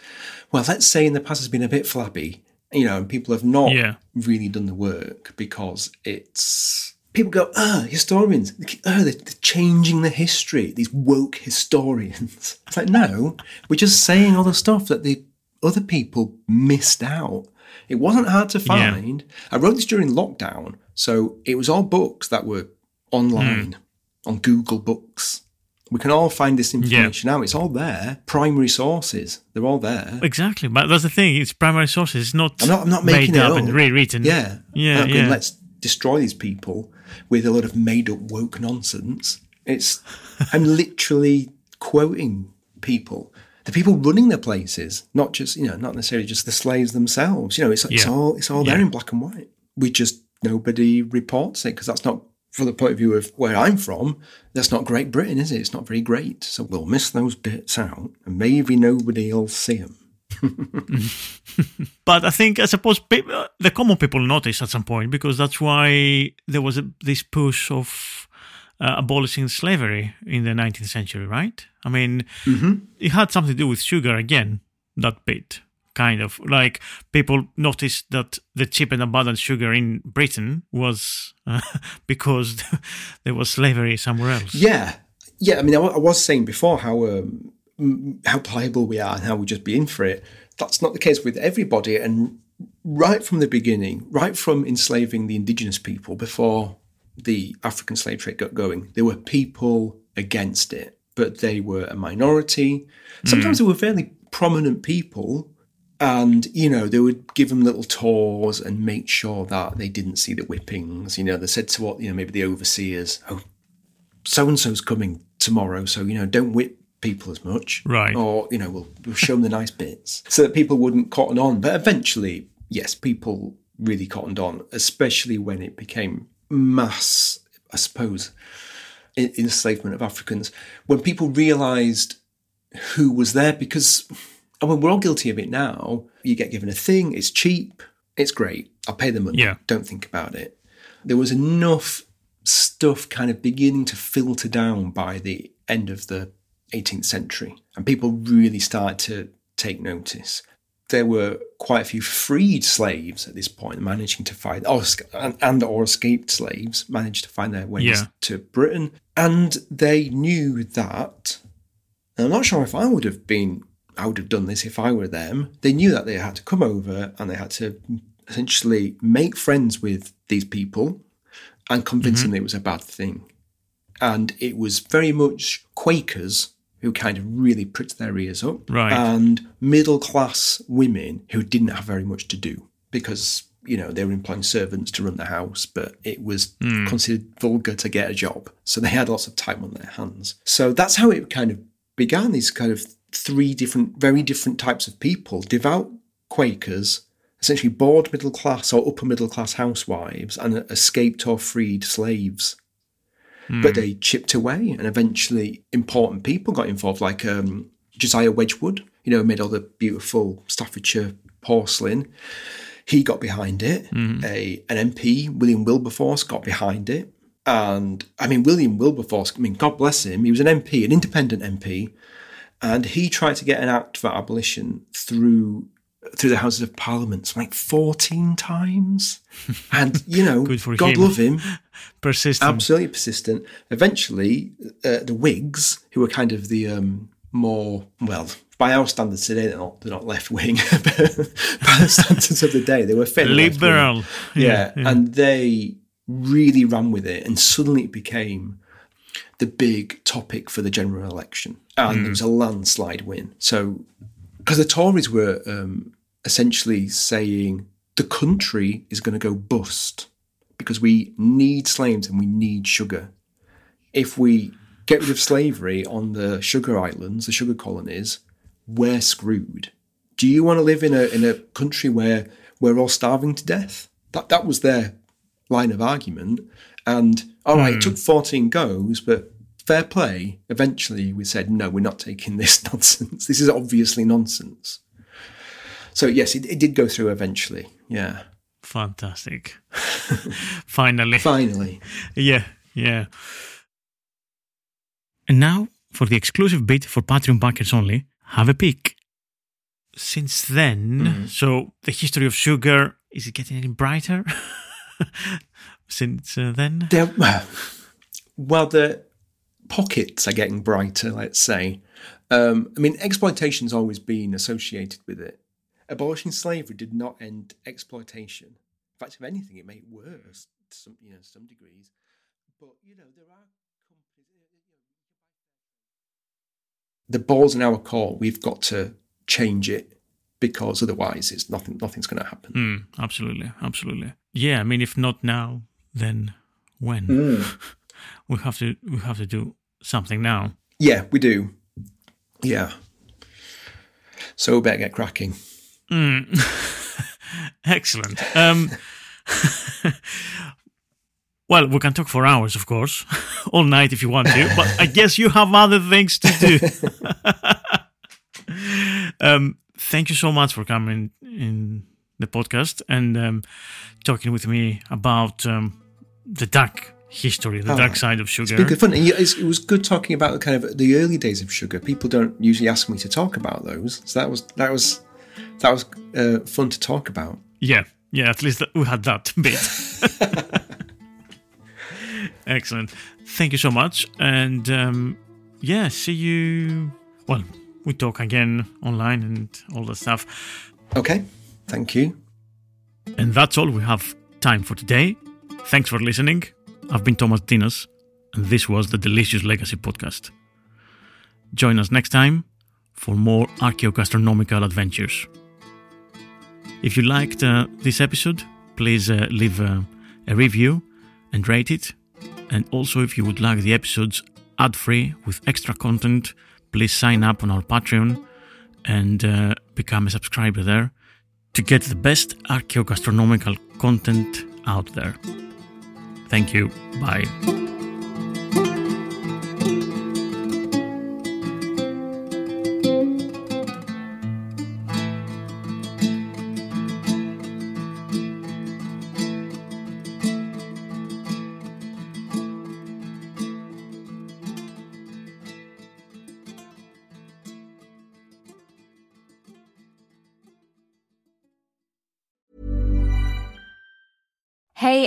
well, let's say in the past has been a bit flabby, you know, and people have not Yeah. really done the work because it's people go, ah, historians, oh, they're, they're changing the history. These woke historians. It's like, no, we're just saying all the stuff that the other people missed out. It wasn't hard to Yeah. find. I wrote this during lockdown, so it was all books that were online hmm. on Google Books. We can all find this information out. It's all there. Primary sources, they're all there. Exactly, but that's the thing. It's primary sources. It's not. I'm not, I'm not made making it up up. and rewritten. Yeah, yeah, yeah. Let's destroy these people with a lot of made up woke nonsense. It's I'm literally quoting people, the people running the places, not just you know, not necessarily just the slaves themselves. You know, it's it's all it's all there in black and white. We just nobody reports it because that's not. From the point of view of where I'm from, that's not Great Britain, is it? It's not very great. So we'll miss those bits out, and maybe nobody will see them. But I think, I suppose, pe- uh, the common people notice at some point because that's why there was a, this push of uh, abolishing slavery in the 19th century, right? I mean, it had something to do with sugar again, that bit. Kind of like people noticed that the cheap and abundant sugar in Britain was uh, because there was slavery somewhere else. Yeah, yeah. I mean, I, I was saying before how um, how pliable we are and how we just be in for it. That's not the case with everybody. And right from the beginning, right from enslaving the indigenous people before the African slave trade got going, there were people against it, but they were a minority. Hmm. Sometimes they were fairly prominent people. And, you know, they would give them little tours and make sure that they didn't see the whippings. You know, they said to what, you know, maybe the overseers, oh, so and so's coming tomorrow, so you know, don't whip people as much, Right. Or you know, we'll, we'll show them the nice bits so that people wouldn't cotton on. But eventually, yes, people really cottoned on, especially when it became mass, I suppose, enslavement of Africans. When people realised who was there, because I mean, we're all guilty of it now. You get given a thing, it's cheap, it's great. I'll pay the money. Yeah. Don't think about it. There was enough stuff kind of beginning to filter down by the end of the 18th century, and people really started to take notice. There were quite a few freed slaves at this point managing to find, or, and, and or escaped slaves managed to find their ways Yeah. to Britain, and they knew that. And I'm not sure if I would have been, I would have done this if I were them. They knew that they had to come over and they had to essentially make friends with these people and convince mm-hmm. them it was a bad thing. And it was very much Quakers who kind of really pricked their ears up, Right. and middle class women who didn't have very much to do because you know they were employing servants to run the house, but it was hmm. considered vulgar to get a job, so they had lots of time on their hands. So that's how it kind of began. These kind of three different, very different types of people: devout Quakers, essentially bored middle class or upper middle class housewives, and escaped or freed slaves but they chipped away and eventually important people got involved like um, josiah wedgwood you know made all the beautiful staffordshire porcelain. He got behind it. A, an mp william wilberforce got behind it. And i mean william wilberforce i mean god bless him he was an mp an independent mp and he tried to get an act for abolition through through the houses of parliament like 14 times. And you know god him. love him Persistent. absolutely persistent. Eventually, uh, the Whigs, who were kind of the um, more well, by our standards today, they're not they're not left wing, but by the standards of the day, they were fairly. Liberal. Yeah, and they really ran with it, and suddenly it became the big topic for the general election, and it was a landslide win. So, because the Tories were um, essentially saying the country is going to go bust because we need slaves and we need sugar. If we get rid of slavery on the sugar islands, the sugar colonies, we're screwed. Do you want to live in a in a country where we're all starving to death? That that was their line of argument. And all right, it hmm. took 14 goes, but fair play. Eventually we said, no, we're not taking this nonsense. This is obviously nonsense. So yes, it, it did go through eventually. Yeah. Fantastic. Finally. Finally. Yeah, yeah. And now for the exclusive bit for Patreon backers only, have a peek. Since then, so the history of sugar is it getting any brighter? since uh, then? They're, well, the pockets are getting brighter, let's say. Um, I mean, exploitation's always been associated with it. Abolishing slavery did not end exploitation. In fact, if anything, it made it worse to some, you know, some degrees. But, you know, there are companies. The ball's in our court. We've got to change it because otherwise it's nothing nothing's going to happen. Mm, absolutely, absolutely. Yeah, I mean, if not now, then when? Mm. we have to we have to do something now. Yeah, we do. Yeah. So we better get cracking. Mm. Excellent. Um, well, we can talk for hours, of course, all night if you want to, but I guess you have other things to do. um, thank you so much for coming in the podcast and um, talking with me about um, the dark history, the oh, dark side of sugar. It's been good fun. And it was good talking about kind of the early days of sugar. People don't usually ask me to talk about those, so that was that was that was uh, fun to talk about. Yeah, yeah. At least we had that bit. Excellent. Thank you so much, and um, yeah, see you. Well, we talk again online and all the stuff. Okay, thank you. And that's all we have time for today. Thanks for listening. I've been Thomas Ntinas, and this was the Delicious Legacy Podcast. Join us next time for more archaeogastronomical adventures. If you liked uh, this episode, please uh, leave uh, a review and rate it. And also, if you would like the episodes ad free with extra content, please sign up on our Patreon and uh, become a subscriber there to get the best archaeogastronomical content out there. Thank you. Bye.